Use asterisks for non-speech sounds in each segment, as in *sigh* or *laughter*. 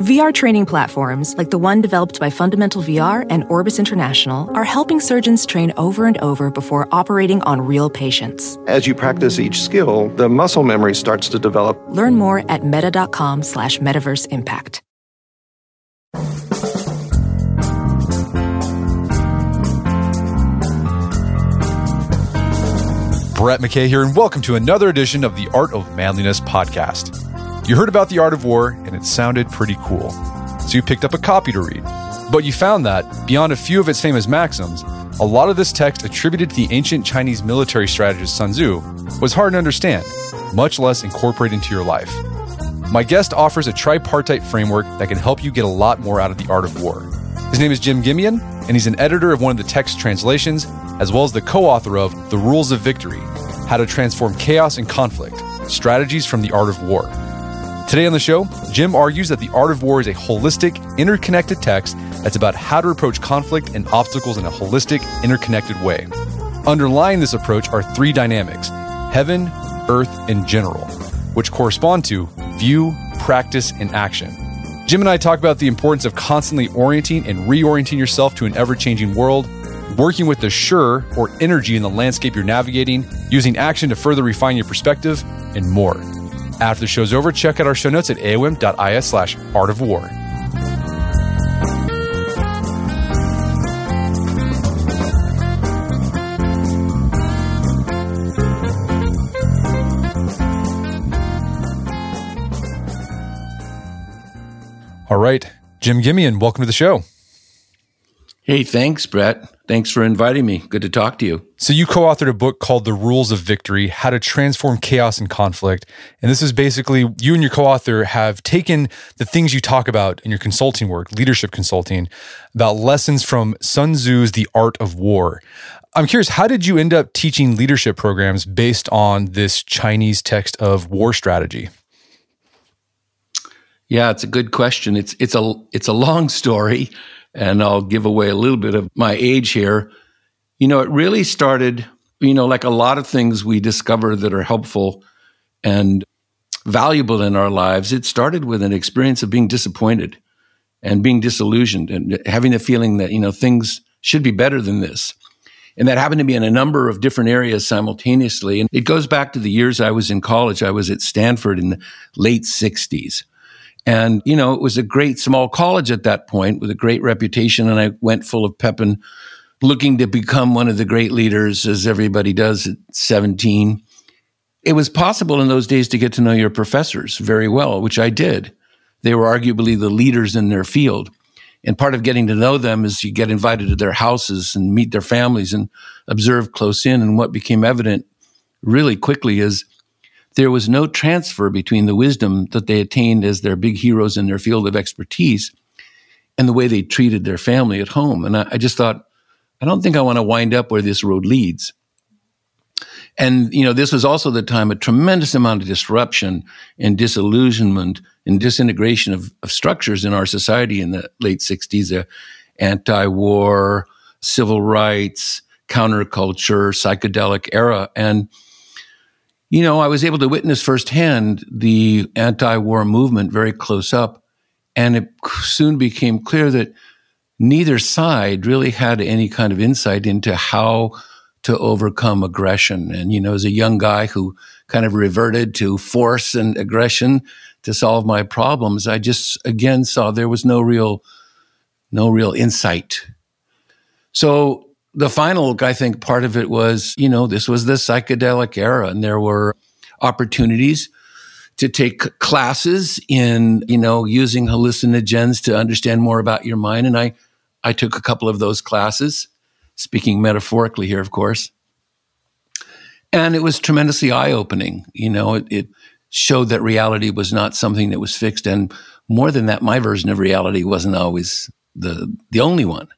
VR training platforms, like the one developed by Fundamental VR and Orbis International, are helping surgeons train over and over before operating on real patients. As you practice each skill, the muscle memory starts to develop. Learn more at meta.com slash metaverse impact. Brett McKay here, and welcome to another edition of the Art of Manliness podcast. You heard about the art of war, and it sounded pretty cool. So you picked up a copy to read. But you found that, beyond a few of its famous maxims, a lot of this text attributed to the ancient Chinese military strategist Sun Tzu was hard to understand, much less incorporate into your life. My guest offers a tripartite framework that can help you get a lot more out of the art of war. His name is Jim Gimian, and he's an editor of one of the text translations, as well as the co author of The Rules of Victory How to Transform Chaos and Conflict Strategies from the Art of War. Today on the show, Jim argues that the art of war is a holistic, interconnected text that's about how to approach conflict and obstacles in a holistic, interconnected way. Underlying this approach are three dynamics heaven, earth, and general, which correspond to view, practice, and action. Jim and I talk about the importance of constantly orienting and reorienting yourself to an ever changing world, working with the shih or energy in the landscape you're navigating, using action to further refine your perspective, and more. After the show's over, check out our show notes at aom.is slash art of war. All right, Jim Gimian, welcome to the show. Hey, thanks, Brett. Thanks for inviting me. Good to talk to you. So, you co authored a book called The Rules of Victory How to Transform Chaos and Conflict. And this is basically you and your co author have taken the things you talk about in your consulting work, leadership consulting, about lessons from Sun Tzu's The Art of War. I'm curious, how did you end up teaching leadership programs based on this Chinese text of war strategy? Yeah, it's a good question. It's it's a it's a long story, and I'll give away a little bit of my age here. You know, it really started, you know, like a lot of things we discover that are helpful and valuable in our lives. It started with an experience of being disappointed and being disillusioned and having the feeling that, you know, things should be better than this. And that happened to be in a number of different areas simultaneously. And it goes back to the years I was in college. I was at Stanford in the late 60s. And, you know, it was a great small college at that point with a great reputation. And I went full of pep and looking to become one of the great leaders, as everybody does at 17. It was possible in those days to get to know your professors very well, which I did. They were arguably the leaders in their field. And part of getting to know them is you get invited to their houses and meet their families and observe close in. And what became evident really quickly is there was no transfer between the wisdom that they attained as their big heroes in their field of expertise and the way they treated their family at home. And I, I just thought, I don't think I want to wind up where this road leads. And, you know, this was also the time a tremendous amount of disruption and disillusionment and disintegration of, of structures in our society in the late 60s, the anti-war, civil rights, counterculture, psychedelic era. And, you know, I was able to witness firsthand the anti war movement very close up. And it soon became clear that neither side really had any kind of insight into how to overcome aggression. And, you know, as a young guy who kind of reverted to force and aggression to solve my problems, I just again saw there was no real, no real insight. So the final, I think, part of it was, you know, this was the psychedelic era, and there were opportunities to take classes in, you know, using hallucinogens to understand more about your mind. And I, I took a couple of those classes, speaking metaphorically here, of course. And it was tremendously eye opening. You know, it, it showed that reality was not something that was fixed and more than that, my version of reality wasn't always the the only one.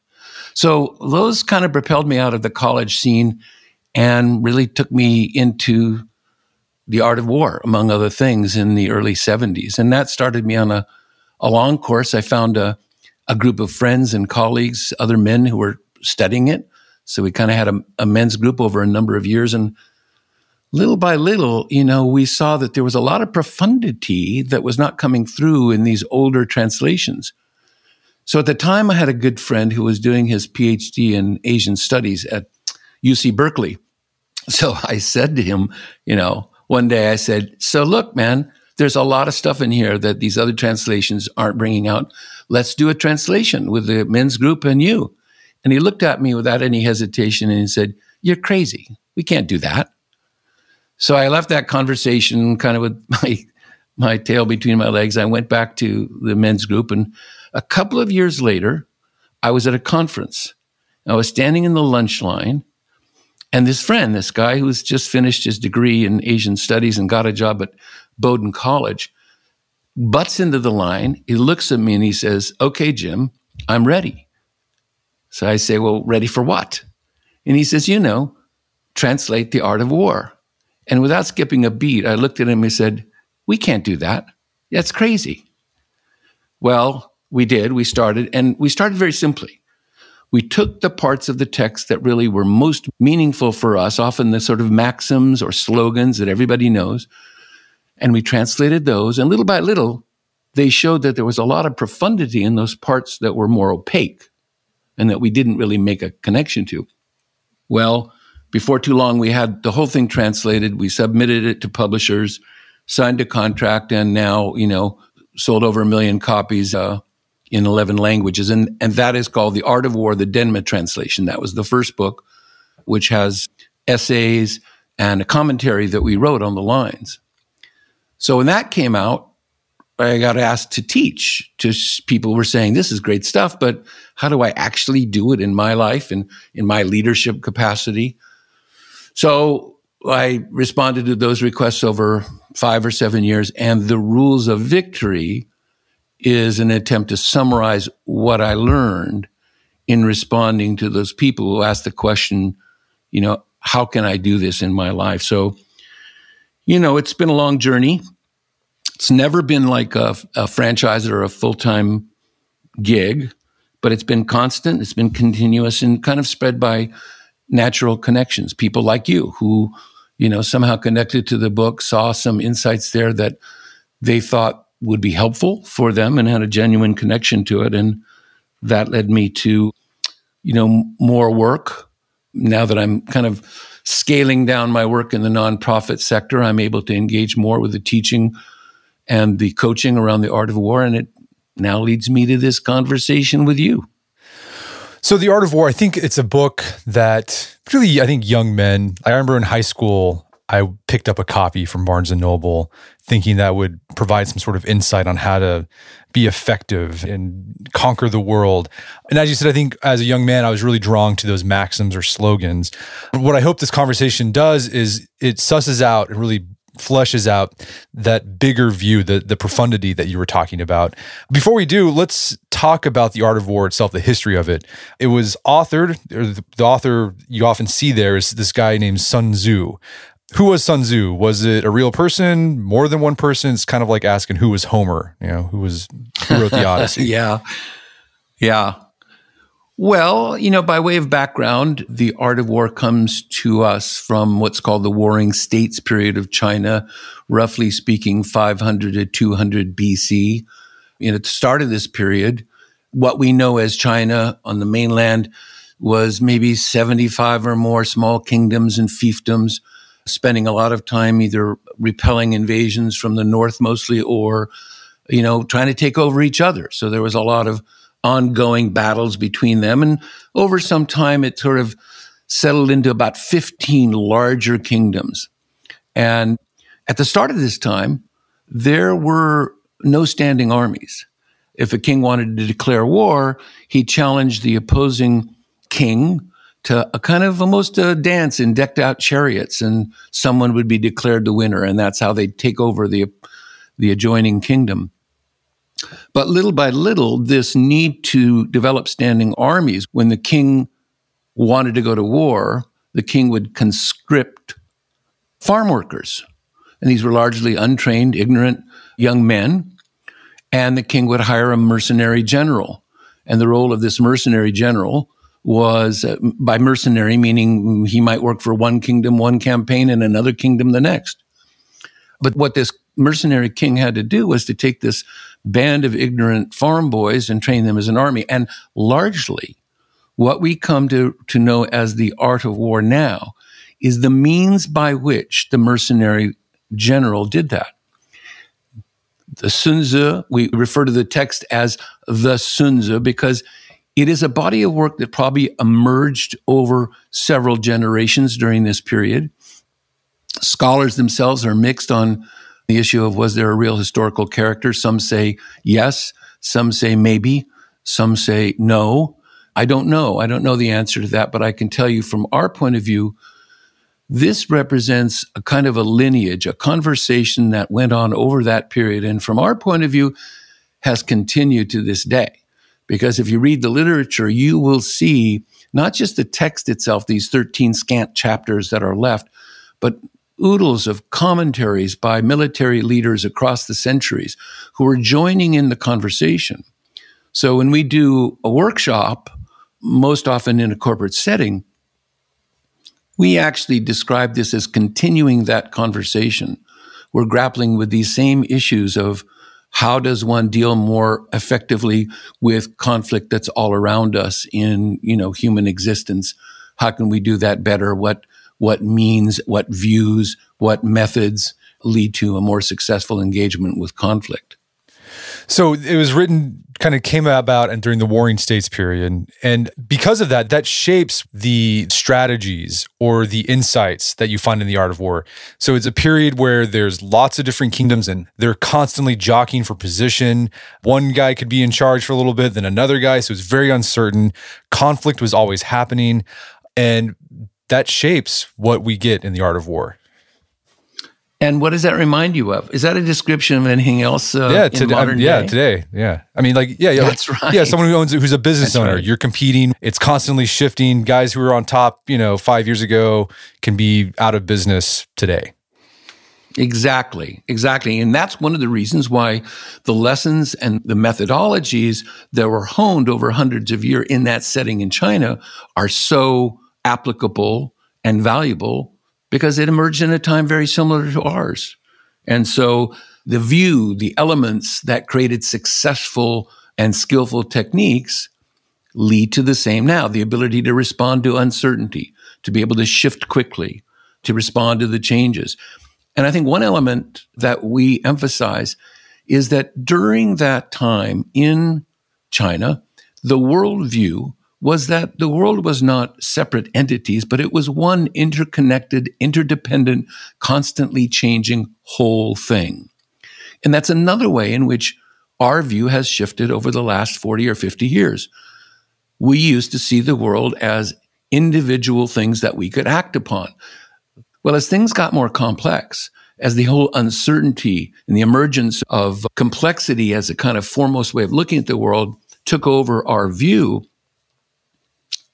So those kind of propelled me out of the college scene and really took me into the art of war, among other things, in the early 70s. And that started me on a, a long course. I found a, a group of friends and colleagues, other men who were studying it. So we kind of had a, a men's group over a number of years. And little by little, you know, we saw that there was a lot of profundity that was not coming through in these older translations. So at the time, I had a good friend who was doing his PhD in Asian studies at UC Berkeley. So *laughs* I said to him, you know, one day I said, So look, man, there's a lot of stuff in here that these other translations aren't bringing out. Let's do a translation with the men's group and you. And he looked at me without any hesitation and he said, You're crazy. We can't do that. So I left that conversation kind of with *laughs* my my tail between my legs. I went back to the men's group and a couple of years later, I was at a conference. I was standing in the lunch line, and this friend, this guy who's just finished his degree in Asian studies and got a job at Bowdoin College, butts into the line. He looks at me and he says, Okay, Jim, I'm ready. So I say, Well, ready for what? And he says, You know, translate the art of war. And without skipping a beat, I looked at him and said, We can't do that. That's crazy. Well, we did. We started, and we started very simply. We took the parts of the text that really were most meaningful for us, often the sort of maxims or slogans that everybody knows, and we translated those. And little by little, they showed that there was a lot of profundity in those parts that were more opaque and that we didn't really make a connection to. Well, before too long, we had the whole thing translated. We submitted it to publishers, signed a contract, and now, you know, sold over a million copies. Uh, in 11 languages. And, and that is called The Art of War, the Denma translation. That was the first book, which has essays and a commentary that we wrote on the lines. So when that came out, I got asked to teach to people were saying, this is great stuff, but how do I actually do it in my life and in my leadership capacity? So I responded to those requests over five or seven years and the rules of victory is an attempt to summarize what I learned in responding to those people who ask the question, you know, how can I do this in my life? So, you know, it's been a long journey. It's never been like a, a franchise or a full time gig, but it's been constant, it's been continuous and kind of spread by natural connections. People like you who, you know, somehow connected to the book, saw some insights there that they thought would be helpful for them and had a genuine connection to it. And that led me to, you know, more work. Now that I'm kind of scaling down my work in the nonprofit sector, I'm able to engage more with the teaching and the coaching around the art of war. And it now leads me to this conversation with you. So, The Art of War, I think it's a book that really, I think young men, I remember in high school, I picked up a copy from Barnes and Noble, thinking that would provide some sort of insight on how to be effective and conquer the world. And as you said, I think as a young man, I was really drawn to those maxims or slogans. What I hope this conversation does is it susses out and really fleshes out that bigger view, the the profundity that you were talking about. Before we do, let's talk about the art of war itself, the history of it. It was authored, or the, the author you often see there is this guy named Sun Tzu, who was Sun Tzu? Was it a real person? More than one person? It's kind of like asking who was Homer. You know, who was who wrote the *laughs* Odyssey? yeah, yeah. Well, you know, by way of background, the art of war comes to us from what's called the Warring States period of China, roughly speaking, 500 to 200 BC. You know, at the start of this period, what we know as China on the mainland was maybe 75 or more small kingdoms and fiefdoms spending a lot of time either repelling invasions from the north mostly or, you know, trying to take over each other. So there was a lot of ongoing battles between them. And over some time, it sort of settled into about 15 larger kingdoms. And at the start of this time, there were no standing armies. If a king wanted to declare war, he challenged the opposing king to a kind of almost a dance in decked out chariots, and someone would be declared the winner, and that's how they'd take over the the adjoining kingdom. But little by little, this need to develop standing armies, when the king wanted to go to war, the king would conscript farm workers. And these were largely untrained, ignorant young men. And the king would hire a mercenary general. And the role of this mercenary general was uh, by mercenary, meaning he might work for one kingdom, one campaign, and another kingdom the next. But what this mercenary king had to do was to take this band of ignorant farm boys and train them as an army. And largely, what we come to, to know as the art of war now is the means by which the mercenary general did that. The Sun Tzu, we refer to the text as the Sun Tzu because it is a body of work that probably emerged over several generations during this period. Scholars themselves are mixed on the issue of was there a real historical character? Some say yes, some say maybe, some say no. I don't know. I don't know the answer to that, but I can tell you from our point of view, this represents a kind of a lineage, a conversation that went on over that period. And from our point of view, has continued to this day. Because if you read the literature, you will see not just the text itself, these 13 scant chapters that are left, but oodles of commentaries by military leaders across the centuries who are joining in the conversation. So when we do a workshop, most often in a corporate setting, we actually describe this as continuing that conversation. We're grappling with these same issues of how does one deal more effectively with conflict that's all around us in, you know, human existence? How can we do that better? What what means, what views, what methods lead to a more successful engagement with conflict. So it was written, kind of came about and during the Warring States period. And because of that, that shapes the strategies or the insights that you find in the art of war. So it's a period where there's lots of different kingdoms and they're constantly jockeying for position. One guy could be in charge for a little bit, then another guy. So it's very uncertain. Conflict was always happening. And that shapes what we get in the art of war. And what does that remind you of? Is that a description of anything else? Uh, yeah, today, modern yeah, day? today, yeah. I mean, like, yeah, yeah, That's right. Yeah, someone who owns, who's a business That's owner. right. You're competing. It's constantly shifting. Guys who were on top, you know, five years ago can be out of business today. Exactly, exactly. And that's one of the reasons why the lessons and the methodologies that were honed over hundreds of years in that setting in China are so applicable and valuable because it emerged in a time very similar to ours. And so the view, the elements that created successful and skillful techniques lead to the same now the ability to respond to uncertainty, to be able to shift quickly, to respond to the changes. And I think one element that we emphasize is that during that time in China, the worldview was that the world was not separate entities, but it was one interconnected, interdependent, constantly changing whole thing. And that's another way in which our view has shifted over the last 40 or 50 years. We used to see the world as individual things that we could act upon. Well, as things got more complex, as the whole uncertainty and the emergence of complexity as a kind of foremost way of looking at the world took over our view,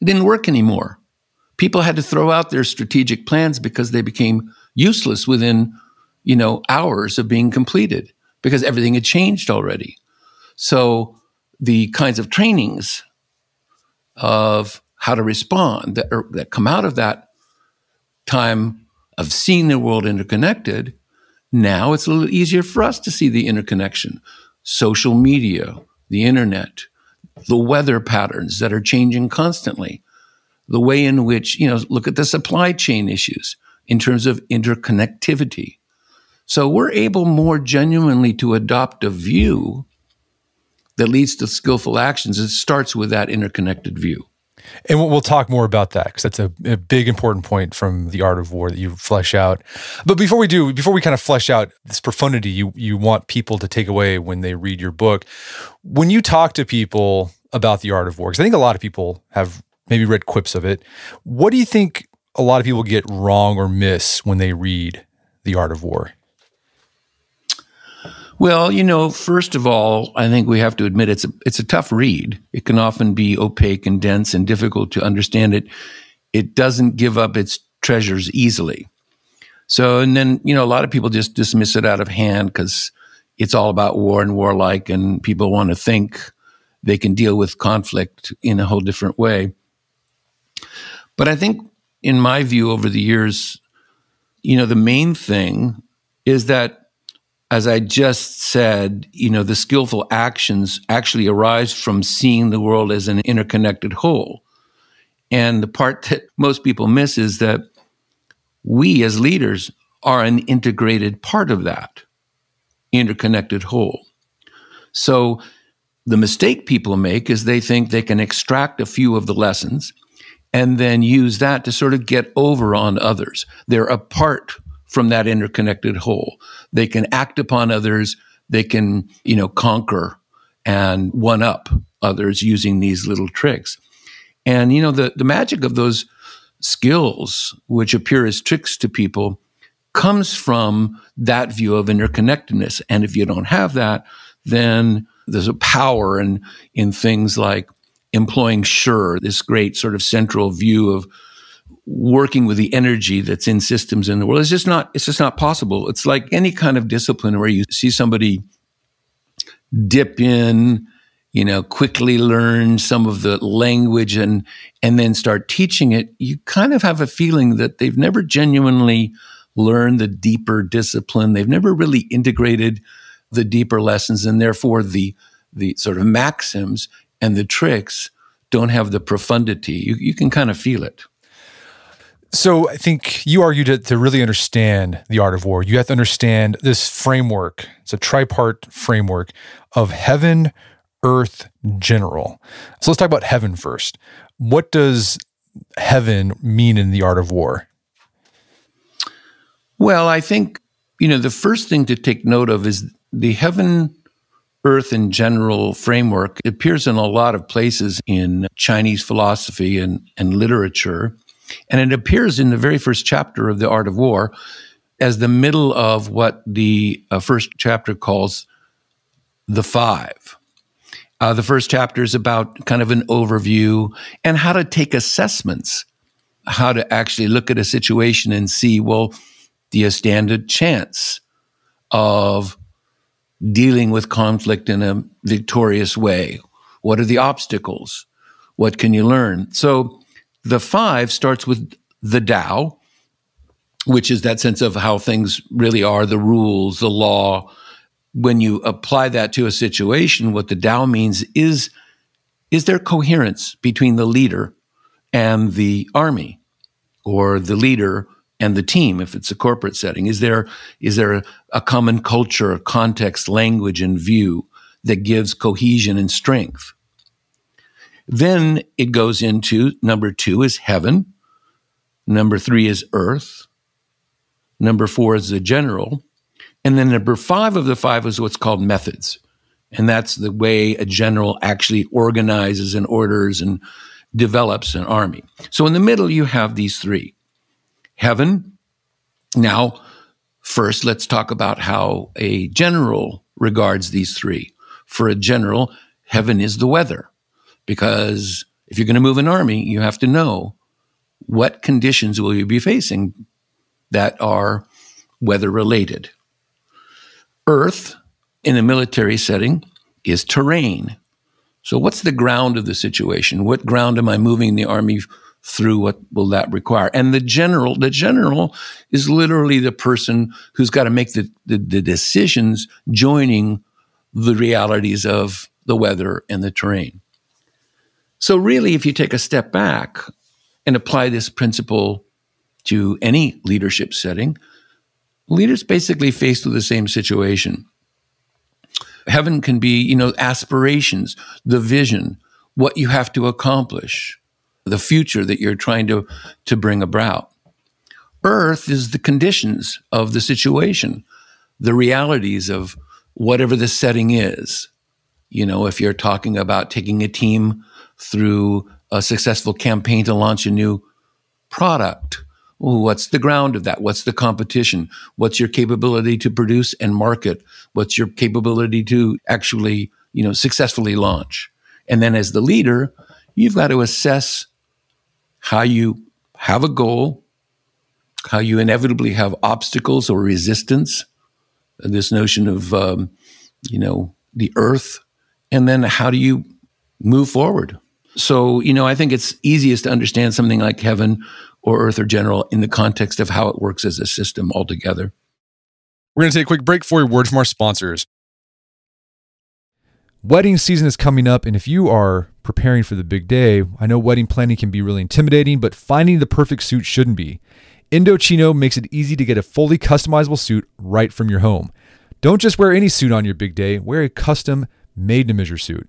it didn't work anymore. People had to throw out their strategic plans because they became useless within, you know, hours of being completed because everything had changed already. So the kinds of trainings of how to respond that, are, that come out of that time of seeing the world interconnected, now it's a little easier for us to see the interconnection. Social media, the internet, the weather patterns that are changing constantly, the way in which, you know, look at the supply chain issues in terms of interconnectivity. So we're able more genuinely to adopt a view that leads to skillful actions. It starts with that interconnected view. And we'll, talk more about that because that's a, a big important point from the art of war that you flesh out. But before we do, before we kind of flesh out this profundity you you want people to take away when they read your book, when you talk to people about the art of war, because I think a lot of people have maybe read quips of it. What do you think a lot of people get wrong or miss when they read the art of war? Well, you know, first of all, I think we have to admit it's a, it's a tough read. It can often be opaque and dense and difficult to understand it. It doesn't give up its treasures easily. So, and then, you know, a lot of people just dismiss it out of hand because it's all about war and warlike, and people want to think they can deal with conflict in a whole different way. But I think, in my view, over the years, you know, the main thing is that as I just said, you know, the skillful actions actually arise from seeing the world as an interconnected whole. And the part *laughs* that most people miss is that we as leaders are an integrated part of that interconnected whole. So the mistake people make is they think they can extract a few of the lessons and then use that to sort of get over on others. They're apart from that interconnected whole. They can act upon others. They can, you know, conquer and one up others using these little tricks. And, you know, the, the magic of those skills, which appear as tricks to people, comes from that view of interconnectedness. And if you don't have that, then there's a power in, in things like employing shih, this great sort of central view of working with the energy that's in systems in the world. It's just not, it's just not possible. It's like any kind of discipline where you see somebody dip in, you know, quickly learn some of the language and, and then start teaching it. You kind of have a feeling that they've never genuinely learned the deeper discipline. They've never really integrated the deeper lessons and therefore the, the sort of maxims and the tricks don't have the profundity. You, you can kind of feel it. So I think you argue to, to really understand the art of war, you have to understand this framework. It's a tripart framework of heaven, earth, general. So let's talk about heaven first. What does heaven mean in the art of war? Well, I think, you know, the first thing to take note of is the heaven earth and general framework appears in a lot of places in Chinese philosophy and, and literature. And it appears in the very first chapter of The Art of War as the middle of what the uh, first chapter calls the five. Uh, the first chapter is about kind of an overview and how to take assessments, how to actually look at a situation and see, well, do you stand a chance of dealing with conflict in a victorious way? What are the obstacles? What can you learn? So the five starts with the Tao, which is that sense of how things really are, the rules, the law. When you apply that to a situation, what the Tao means is, is there coherence between the leader and the army or the leader and the team if it's a corporate setting? Is there, is there a, common culture, context, language, and view that gives cohesion and strength? Then it goes into number two is heaven. Number three is earth. Number four is the general. And then number five of the five is what's called methods. And that's the way a general actually organizes and orders and develops an army. So in the middle, you have these three heaven. Now, first, let's talk about how a general regards these three. For a general, heaven is the weather because if you're going to move an army, you have to know what conditions will you be facing that are weather related. Earth in a military setting is terrain. So, what's the ground of the situation? What ground am I moving the army through? What will that require? And the general, the general is literally the person who's got to make the, the, the decisions joining the realities of the weather and the terrain. So, really, if you take a step back and apply this principle to any leadership setting, leaders basically faced with the same situation. Heaven can be, you know, aspirations, the vision, what you have to accomplish, the future that you're trying to, to bring about. Earth is the conditions of the situation, the realities of whatever the setting is. You know, if you're talking about taking a team through a successful campaign to launch a new product what's the ground of that? What's the competition? What's your capability to produce and market? What's your capability to actually, you know, successfully launch? And then as the leader, you've got to assess how you have a goal, how you inevitably have obstacles or resistance, this notion of, um, you know, the earth, and then how do you move forward? So, you know, I think it's easiest to understand something like heaven or earth or general in the context of how it works as a system altogether. We're going to take a quick break for a word from our sponsors. Wedding season is coming up, and if you are preparing for the big day, I know wedding planning can be really intimidating, but finding the perfect suit shouldn't be. Indochino makes it easy to get a fully customizable suit right from your home. Don't just wear any suit on your big day, wear a custom made to measure suit.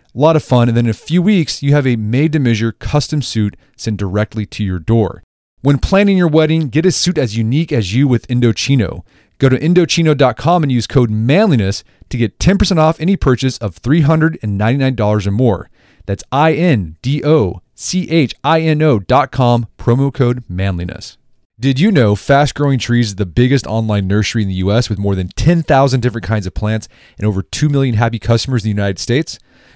A lot of fun. And then in a few weeks, you have a made to measure custom suit sent directly to your door. When planning your wedding, get a suit as unique as you with Indochino. Go to Indochino.com and use code manliness to get 10% off any purchase of $399 or more. That's I N D O C H I N O.com, promo code manliness. Did you know Fast Growing Trees is the biggest online nursery in the US with more than 10,000 different kinds of plants and over 2 million happy customers in the United States?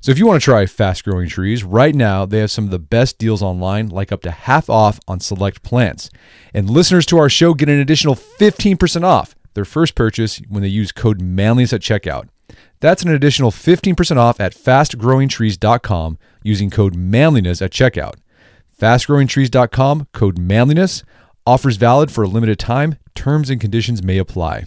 So if you want to try fast growing trees, right now they have some of the best deals online, like up to half off on select plants. And listeners to our show get an additional 15% off their first purchase when they use code manliness at checkout. That's an additional 15% off at fastgrowingtrees.com using code manliness at checkout. Fastgrowingtrees.com, code manliness. Offers valid for a limited time. Terms and conditions may apply.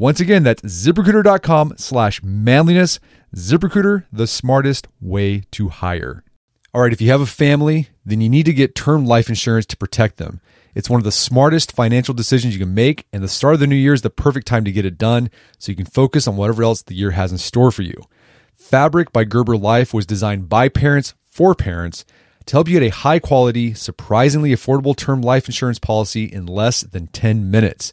Once again, that's ziprecruiter.com slash manliness. ZipRecruiter, the smartest way to hire. All right, if you have a family, then you need to get term life insurance to protect them. It's one of the smartest financial decisions you can make, and the start of the new year is the perfect time to get it done so you can focus on whatever else the year has in store for you. Fabric by Gerber Life was designed by parents for parents to help you get a high quality, surprisingly affordable term life insurance policy in less than 10 minutes.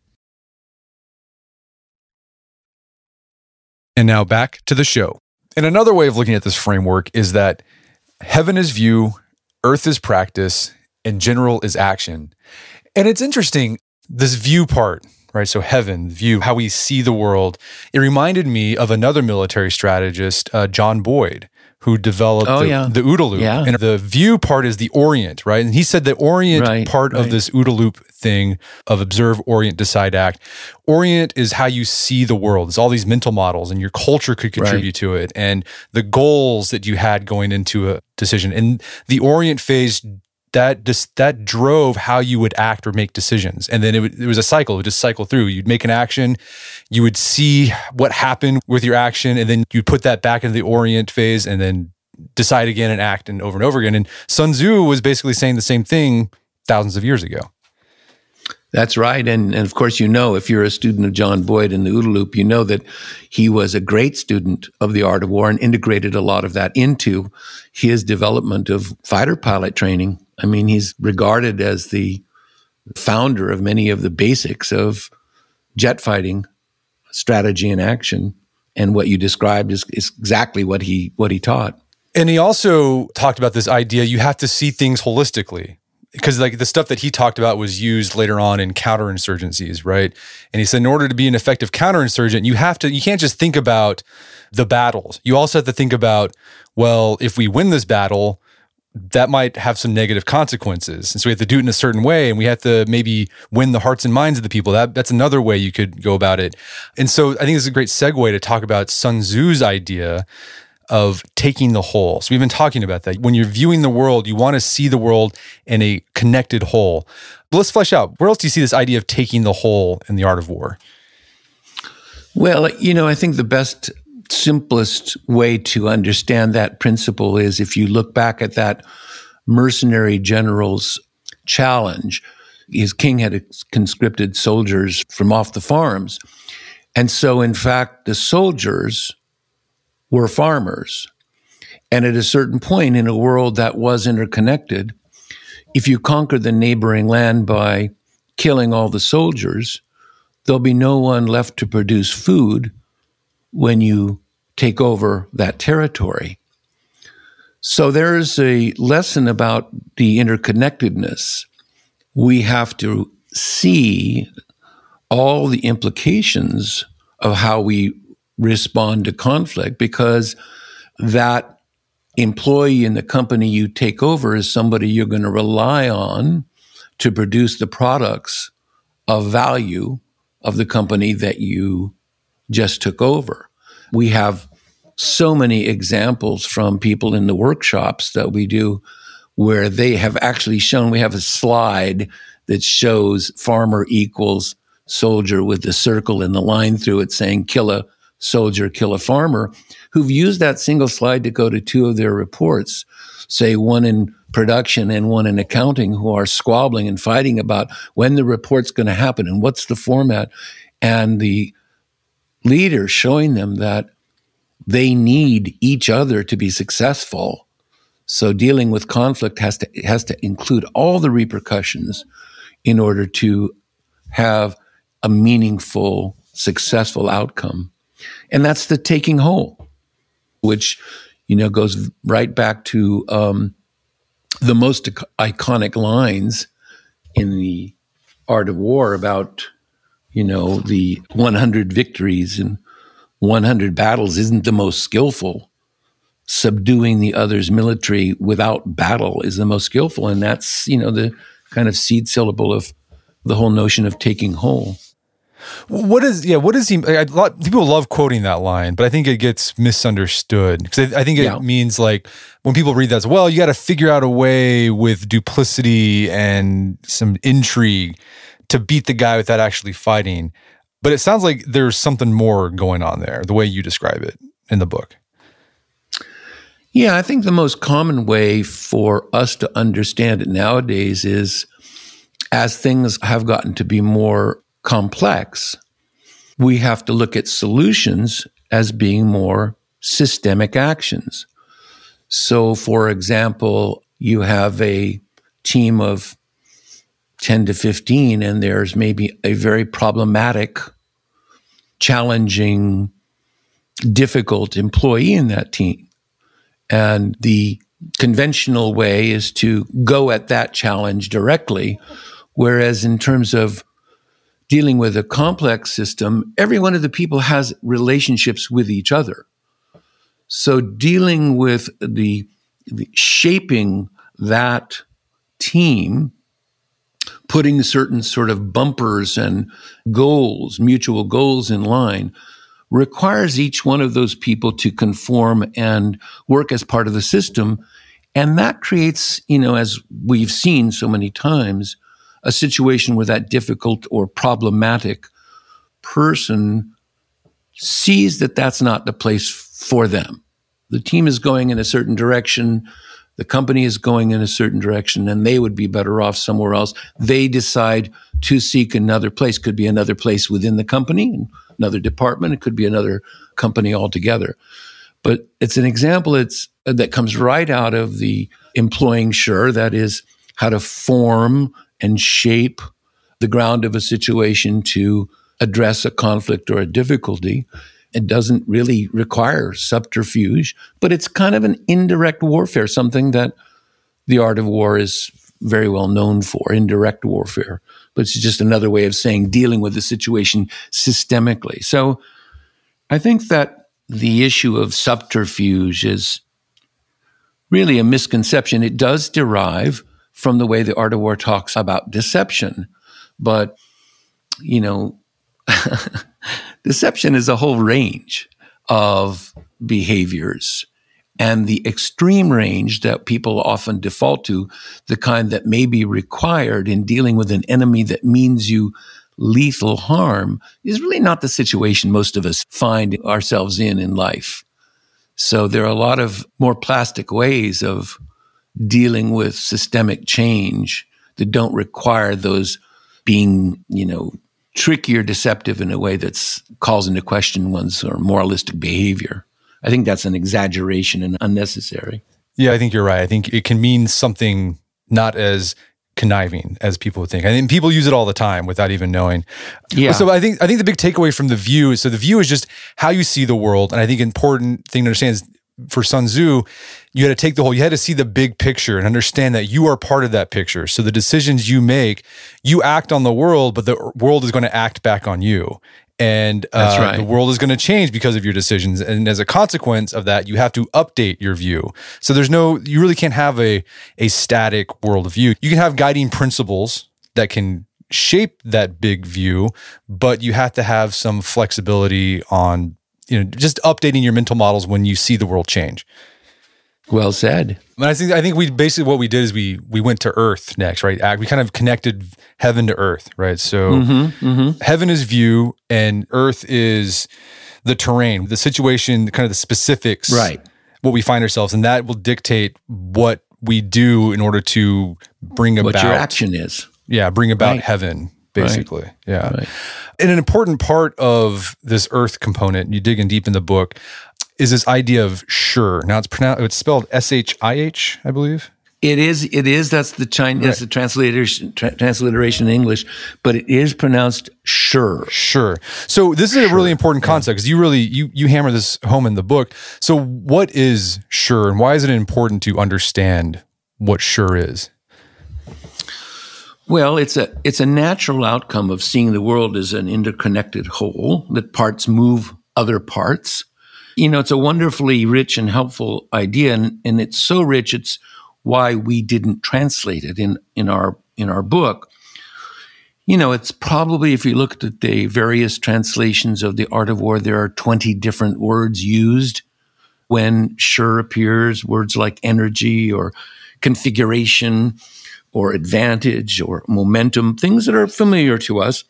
And now back to the show. And another way of looking at this framework is that heaven is view, earth is practice, and general is action. And it's interesting, this view part, right? So heaven, view, how we see the world. It reminded me of another military strategist, uh, John Boyd, who developed Oh, the, yeah. the OODA loop. Yeah. And the view part is the orient, right? And he said the orient Right, part of this OODA loop thing of observe, orient, decide, act. Orient is how you see the world. It's all these mental models, and your culture could contribute to it, and the goals that you had going into a decision. And the orient phase that just that drove how you would act or make decisions. And then it, would, it was a cycle. It would just cycle through. You'd make an action. You would see what happened with your action and then you'd put that back into the orient phase and then decide again and act and over and over again. And sun tzu was basically saying the same thing thousands of years ago. That's right. And, and of course, you know, if you're a student of John Boyd in the OODA loop, you know that he was a great student of the art of war and integrated a lot of that into his development of fighter pilot training. I mean, he's regarded as the founder of many of the basics of jet fighting strategy and action. And what you described is, is exactly what he what he taught. And he also talked about this idea you have to see things holistically. Because like the stuff that he talked about was used later on in counterinsurgencies, right? And he said in order to be an effective counterinsurgent, you have to you can't just think about the battles. You also have to think about, well, if we win this battle, that might have some negative consequences. And so we have to do it in a certain way and we have to maybe win the hearts and minds of the people. That that's another way you could go about it. And so I think this is a great segue to talk about Sun Tzu's idea of taking the whole. So we've been talking about that. When you're viewing the world, you want to see the world in a connected whole. But let's flesh out. Where else do you see this idea of taking the whole in the art of war? Well, you know, I think the best, simplest way to understand that principle is if you look back at that mercenary general's challenge. His king had conscripted soldiers from off the farms. And so, in fact, the soldiers were farmers. And at a certain point in a world that was interconnected, if you conquer the neighboring land by killing all the soldiers, there'll be no one left to produce food when you take over that territory. So there's a lesson about the interconnectedness. We have to see all the implications of how we respond to conflict because that employee in the company you take over is somebody you're going to rely on to produce the products of value of the company that you just took over. We have so many examples from people in the workshops that we do where they have actually shown we have a slide that shows farmer equals soldier with the circle and the line through it saying kill a soldier, kill a farmer, who've used that single slide to go to two of their reports, say one in production and one in accounting, who are squabbling and fighting about when the report's going to happen and what's the format. And the leader showing them that they need each other to be successful. So dealing with conflict has to has to include all the repercussions in order to have a meaningful, successful outcome. And that's the taking whole, which you know goes right back to um, the most iconic lines in the art of war about you know the 100 victories and 100 battles isn't the most skillful subduing the other's military without battle is the most skillful and that's you know the kind of seed syllable of the whole notion of taking whole what is yeah? What is he? A lot people love quoting that line, but I think it gets misunderstood because I, I, think it Yeah. means like when people read that, as well, you got to figure out a way with duplicity and some intrigue to beat the guy without actually fighting. But it sounds like there's something more going on there, the way you describe it in the book. Yeah, I think the most common way for us to understand it nowadays is as things have gotten to be more complex, we have to look at solutions as being more systemic actions. So, for example, you have a team of 10 to 15, and there's maybe a very problematic, challenging, difficult employee in that team. And the conventional way is to go at that challenge directly. Whereas in terms of dealing with a complex system, every one of the people has relationships with each other. So dealing with the, the shaping that team, putting certain sort of bumpers and goals, mutual goals in line, requires each one of those people to conform and work as part of the system. And that creates, you know, as we've seen so many times, a situation where that difficult or problematic person sees that that's not the place for them. The team is going in a certain direction. The company is going in a certain direction and they would be better off somewhere else. They decide to seek another place. Could be another place within the company, another department. It could be another company altogether. But it's an example it's, that comes right out of the employing shih. That is how to form and shape the ground of a situation to address a conflict or a difficulty. It doesn't really require subterfuge, but it's kind of an indirect warfare, something that the art of war is very well known for, indirect warfare. But it's just another way of saying dealing with the situation systemically. So I think that the issue of subterfuge is really a misconception. It does derive from the way the art of war talks about deception. But, you know, *laughs* deception is a whole range of behaviors. And the extreme range that people often default to, the kind that may be required in dealing with an enemy that means you lethal harm, is really not the situation most of us find ourselves in in life. So there are a lot of more plastic ways of dealing with systemic change that don't require those being, you know, tricky or deceptive in a way that's calls into question one's sort of moralistic behavior. I think that's an exaggeration and unnecessary. Yeah, I think you're right. I think it can mean something not as conniving as people would think. I think people use it all the time without even knowing. Yeah. So I think I think the big takeaway from the view is so the view is just how you see the world. And I think important thing to understand is for Sun Tzu, you had to take the whole, you had to see the big picture and understand that you are part of that picture. So the decisions you make, you act on the world, but the world is going to act back on you. And uh, right. the world is going to change because of your decisions. And as a consequence of that, you have to update your view. So there's no, you really can't have a, a static worldview. You can have guiding principles that can shape that big view, but you have to have some flexibility on you know just updating your mental models when you see the world change. Well said. And I think I think we basically what we did is we we went to Earth next, right? We kind of connected heaven to Earth, right? So mm-hmm, mm-hmm. heaven is view, and Earth is the terrain, the situation, kind of the specifics, right? What we find ourselves, and that will dictate what we do in order to bring what about what your action is. Yeah, bring about right. heaven basically. Right. Yeah. Right. And an important part of this earth component, you dig in deep in the book, is this idea of shih. Now it's pronounced it's spelled S H I H, I believe. It is. It is. That's the Chinese. Right. That's the transliteration. Tra- transliteration in English, but it is pronounced sure. Sure. So this is shih. a really important concept because you really you you hammer this home in the book. So what is shih, and why is it important to understand what shih is? Well, it's a it's a natural outcome of seeing the world as an interconnected whole that parts move other parts. You know, it's a wonderfully rich and helpful idea, and, and it's so rich. It's why we didn't translate it in in our in our book. You know, it's probably if you looked at the various translations of the Art of War, there are twenty different words used when shih appears. Words like energy or configuration or advantage or momentum, things that are familiar to us.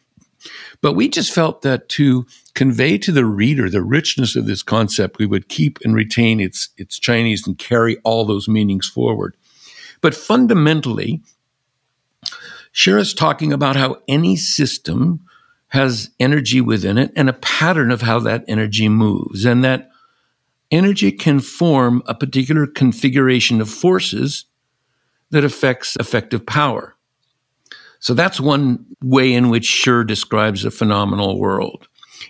But we just felt that to convey to the reader the richness of this concept, we would keep and retain its, its Chinese and carry all those meanings forward. But fundamentally, is talking about how any system has energy within it and a pattern of how that energy moves. And that energy can form a particular configuration of forces that affects effective power. So that's one way in which shih describes a phenomenal world.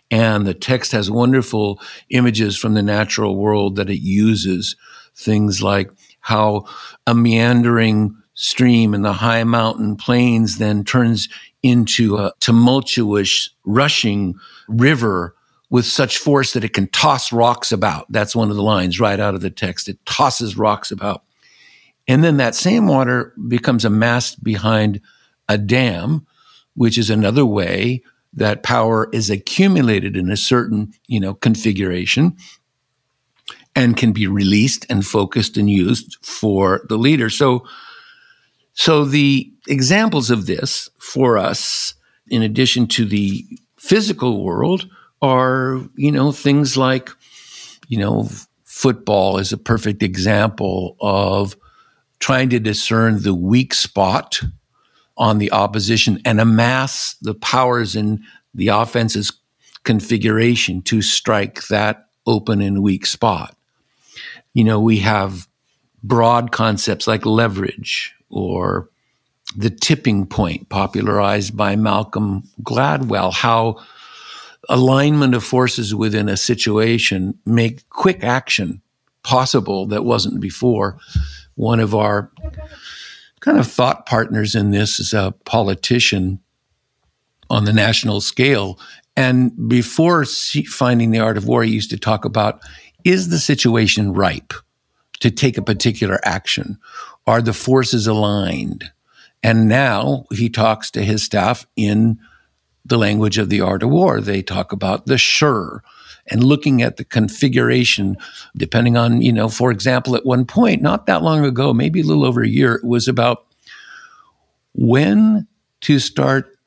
And the text has wonderful images from the natural world that it uses. Things like how a meandering stream in the high mountain plains then turns into a tumultuous, rushing river with such force that it can toss rocks about. That's one of the lines right out of the text. It tosses rocks about. And then that same water becomes amassed behind a dam, which is another way that power is accumulated in a certain, you know, configuration and can be released and focused and used for the leader. So, so the examples of this for us, in addition to the physical world, are, you know, things like, you know, football is a perfect example of trying to discern the weak spot on the opposition and amass the powers in the offense's configuration to strike that open and weak spot. You know, we have broad concepts like leverage or the tipping point popularized by Malcolm Gladwell, how alignment of forces within a situation make quick action possible that wasn't before. One of our kind of thought partners in this is a politician on the national scale. And before finding the art of war, he used to talk about is the situation ripe to take a particular action? Are the forces aligned? And now he talks to his staff in the language of the art of war. They talk about the shih and looking at the configuration, depending on, you know, for example, at one point, not that long ago, maybe a little over a year, it was about when to start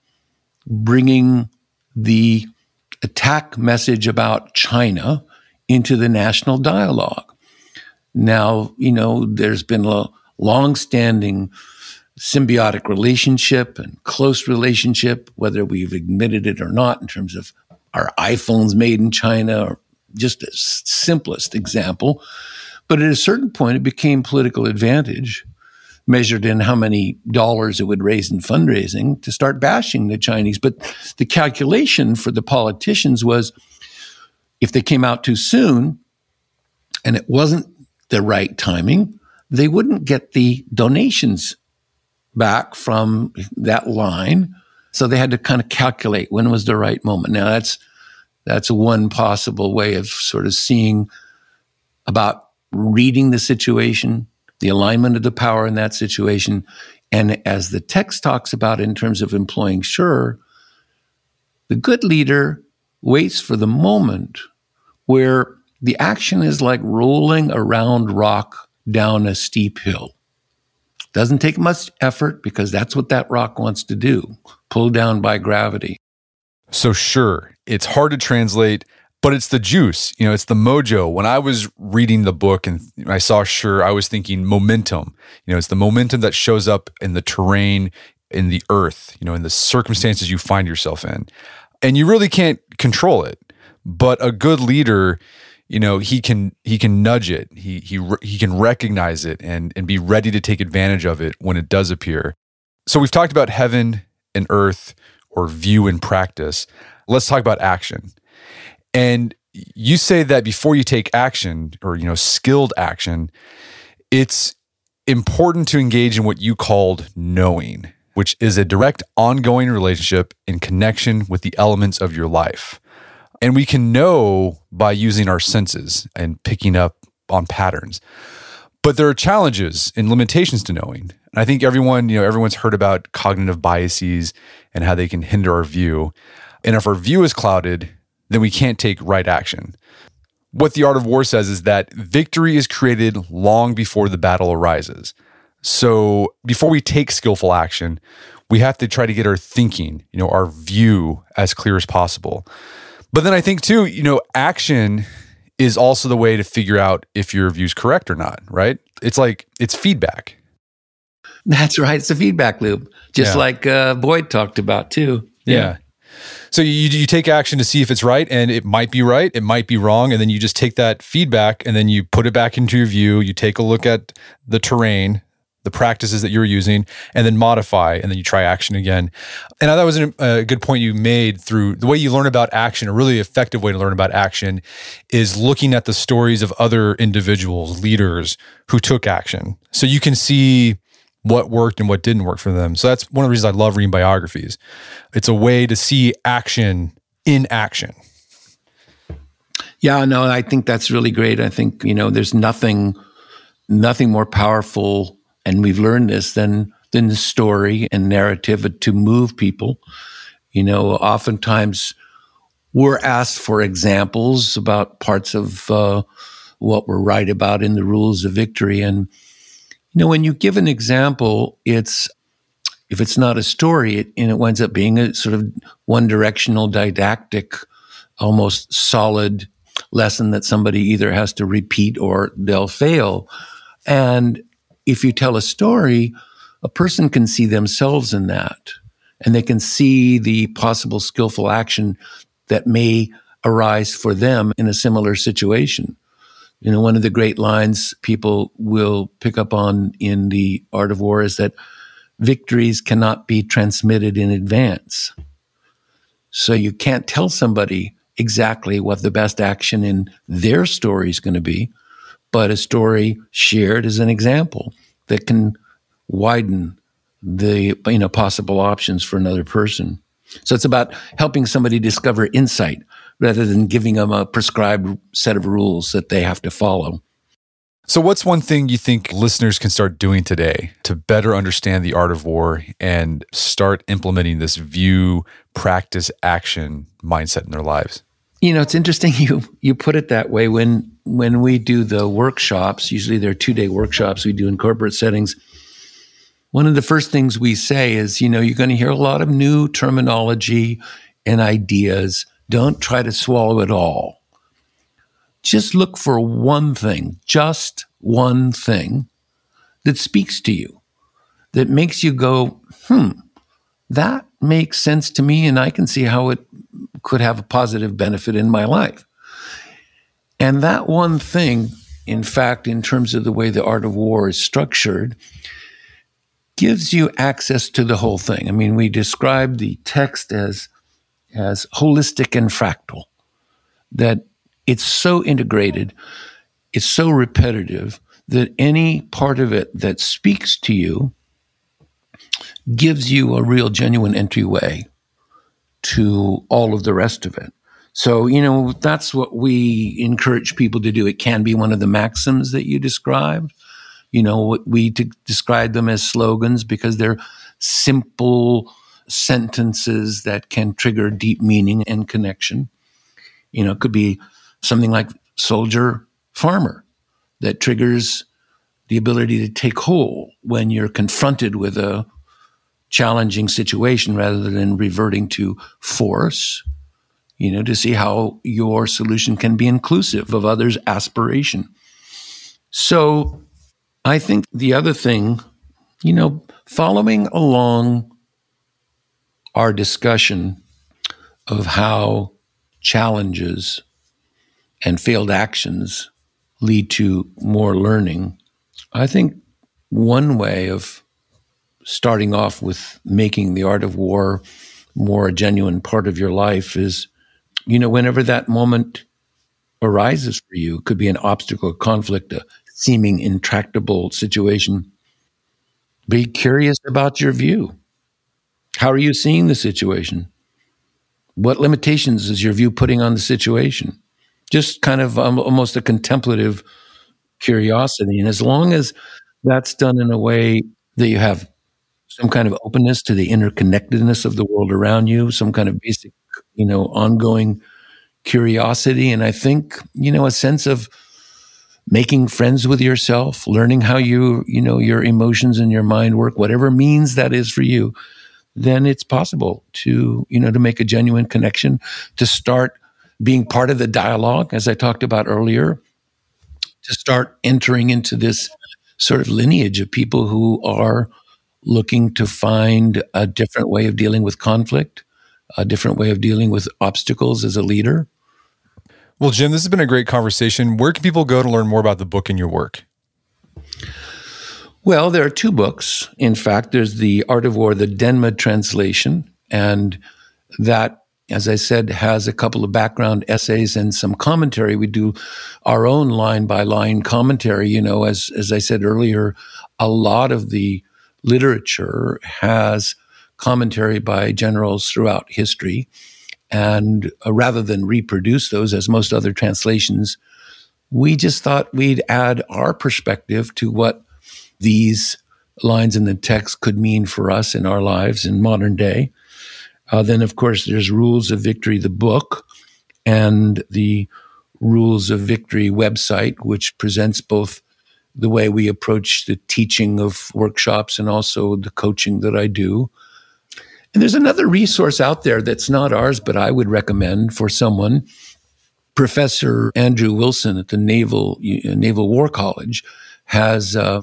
bringing the attack message about China into the national dialogue. Now, you know, there's been a long-standing symbiotic relationship and close relationship, whether we've admitted it or not, in terms of our iPhones made in China, just a simplest example. But at a certain point, it became political advantage, measured in how many dollars it would raise in fundraising, to start bashing the Chinese. But the calculation for the politicians was if they came out too soon and it wasn't the right timing, they wouldn't get the donations back from that line. So they had to kind of calculate when was the right moment. Now that's that's one possible way of sort of seeing about reading the situation, the alignment of the power in that situation. And as the text talks about in terms of employing shih, the good leader waits for the moment where the action is like rolling around rock down a steep hill. Doesn't take much effort because that's what that rock wants to do pull down by gravity. So, shih, it's hard to translate, but it's the juice. You know, it's the mojo. When I was reading the book and I saw shih, I was thinking momentum. You know, it's the momentum that shows up in the terrain, in the earth, you know, in the circumstances you find yourself in. And you really can't control it. But a good leader, you know, he can he can nudge it. He he he can recognize it and and be ready to take advantage of it when it does appear. So we've talked about heaven and earth or view and practice. Let's talk about action. And you say that before you take action or you know skilled action, it's important to engage in what you called knowing, which is a direct ongoing relationship in connection with the elements of your life. And we can know by using our senses and picking up on patterns. But there are challenges and limitations to knowing. And I think everyone, you know, everyone's heard about cognitive biases and how they can hinder our view. And if our view is clouded, then we can't take right action. What the art of war says is that victory is created long before the battle arises. So before we take skillful action, we have to try to get our thinking, you know, our view as clear as possible. But then I think too, you know, action is also the way to figure out if your view is correct or not, right? It's like it's feedback. That's right. It's a feedback loop, just yeah. like uh, Boyd talked about too. Yeah. yeah. So you, you take action to see if it's right, and it might be right, it might be wrong, and then you just take that feedback and then you put it back into your view. You take a look at the terrain, the practices that you're using, and then modify, and then you try action again. And I thought was a good point you made through the way you learn about action. A really effective way to learn about action is looking at the stories of other individuals, leaders who took action, so you can see what worked and what didn't work for them. So that's one of the reasons I love reading biographies. It's a way to see action in action. Yeah, no, I think that's really great. I think, you know, there's nothing nothing more powerful and we've learned this than than the story and narrative to move people. You know, oftentimes we're asked for examples about parts of uh, what we're right about in the rules of victory and you know, when you give an example, it's if it's not a story, it, and it winds up being a sort of one directional, didactic, almost solid lesson that somebody either has to repeat or they'll fail. And if you tell a story, a person can see themselves in that and they can see the possible skillful action that may arise for them in a similar situation. You know, one of the great lines people will pick up on in the art of war is that victories cannot be transmitted in advance. So you can't tell somebody exactly what the best action in their story is going to be, but a story shared as an example that can widen the you know possible options for another person. So it's about helping somebody discover insight rather than giving them a prescribed set of rules that they have to follow. So, what's one thing you think listeners can start doing today to better understand the art of war and start implementing this view, practice, action mindset in their lives? You know, it's interesting *laughs* you you put it that way. When when we do the workshops, usually they're two day workshops we do in corporate settings. One of the first things we say is, you know, you're going to hear a lot of new terminology and ideas don't try to swallow it all. Just look for one thing, just one thing that speaks to you, that makes you go, hmm, that makes sense to me, and I can see how it could have a positive benefit in my life. And that one thing, in fact, in terms of the way the art of war is structured, gives you access to the whole thing. I mean, we describe the text as as holistic and fractal, that it's so integrated, it's so repetitive that any part of it that speaks to you gives you a real genuine entryway to all of the rest of it. So, you know, that's what we encourage people to do. It can be one of the maxims that you described. You know, we describe them as slogans because they're simple, sentences that can trigger deep meaning and connection. You know, it could be something like soldier farmer that triggers the ability to take hold when you're confronted with a challenging situation rather than reverting to force, you know, to see how your solution can be inclusive of others' aspiration. So I think the other thing, you know, following along our discussion of how challenges and failed actions lead to more learning, I think one way of starting off with making the art of war more a genuine part of your life is, you know, whenever that moment arises for you, it could be an obstacle, a conflict, a seeming intractable situation. Be curious about your view. How are you seeing the situation? What limitations is your view putting on the situation? Just kind of um, almost a contemplative curiosity. And as long as that's done in a way that you have some kind of openness to the interconnectedness of the world around you, some kind of basic, you know, ongoing curiosity. And I think, you know, a sense of making friends with yourself, learning how you, you know, your emotions and your mind work, whatever means that is for you then it's possible to, you know, to make a genuine connection, to start being part of the dialogue, as I talked about earlier, to start entering into this sort of lineage of people who are looking to find a different way of dealing with conflict, a different way of dealing with obstacles as a leader. Well, Jim, this has been a great conversation. Where can people go to learn more about the book and your work? Well, there are two books. In fact, there's The Art of War, the Denma translation, and that, as I said, has a couple of background essays and some commentary. We do our own line by line commentary. You know, as, as I said earlier, a lot of the literature has commentary by generals throughout history. And uh, rather than reproduce those as most other translations, we just thought we'd add our perspective to what these lines in the text could mean for us in our lives in modern day. Uh, then, of course, there's Rules of Victory, the book, and the Rules of Victory website, which presents both the way we approach the teaching of workshops and also the coaching that I do. And there's another resource out there that's not ours, but I would recommend for someone. Professor Andrew Wilson at the Naval uh, Naval War College has a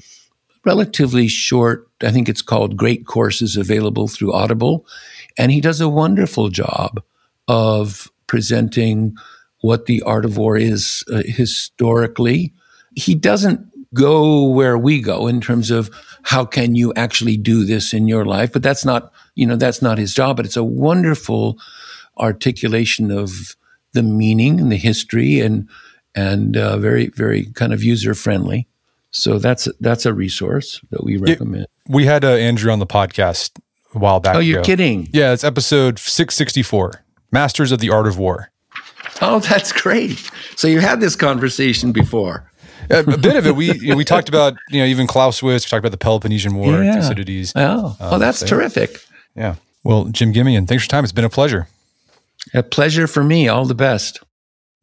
relatively short, I think it's called Great Courses available through Audible, and he does a wonderful job of presenting what the art of war is uh, historically. He doesn't go where we go in terms of how can you actually do this in your life, but that's not you know, that's not his job, but it's a wonderful articulation of the meaning and the history and and uh, very very kind of user friendly. So that's that's a resource that we recommend. we had uh, Andrew on the podcast a while back. Oh, you're ago. kidding? Yeah, it's episode six sixty four. Masters of the Art of War. Oh, that's great. So you had this conversation before. A bit of it. We you know, we talked about you know even Clausewitz. We talked about the Peloponnesian War, yeah. Thucydides. Oh, um, oh, that's so, terrific. Yeah. Well, Jim Gimian, thanks for your time. It's been a pleasure. A pleasure for me. All the best.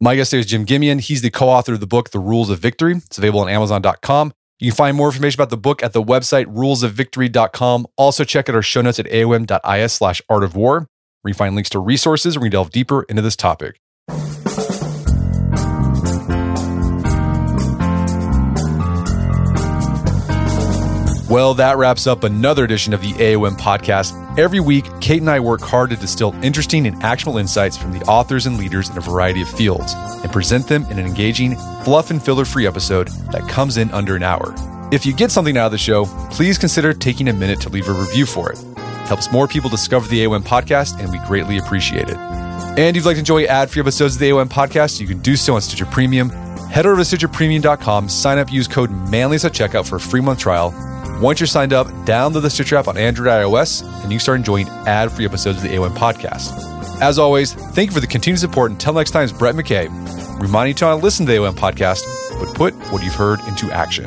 My guest today is Jim Gimian. He's the co-author of the book, The Rules of Victory. It's available on Amazon.com. You can find more information about the book at the website rulesofvictory.com. Also check out our show notes at aom.is slash art of war, where you find links to resources where we delve deeper into this topic. Well, that wraps up another edition of the AOM podcast. Every week, Kate and I work hard to distill interesting and actionable insights from the authors and leaders in a variety of fields and present them in an engaging, fluff and filler free episode that comes in under an hour. If you get something out of the show, please consider taking a minute to leave a review for it. It helps more people discover the AOM podcast, and we greatly appreciate it. And if you'd like to enjoy ad free episodes of the AOM podcast, you can do so on Stitcher Premium. Head over to StitcherPremium.com, sign up, use code MANLINESS at checkout for a free month trial once you're signed up, download the Stitcher app on Android iOS, and you start enjoying ad free episodes of the AOM podcast. As always, thank you for the continued support. Until next time, it's Brett McKay, reminding you to not listen to the AOM podcast, but put what you've heard into action.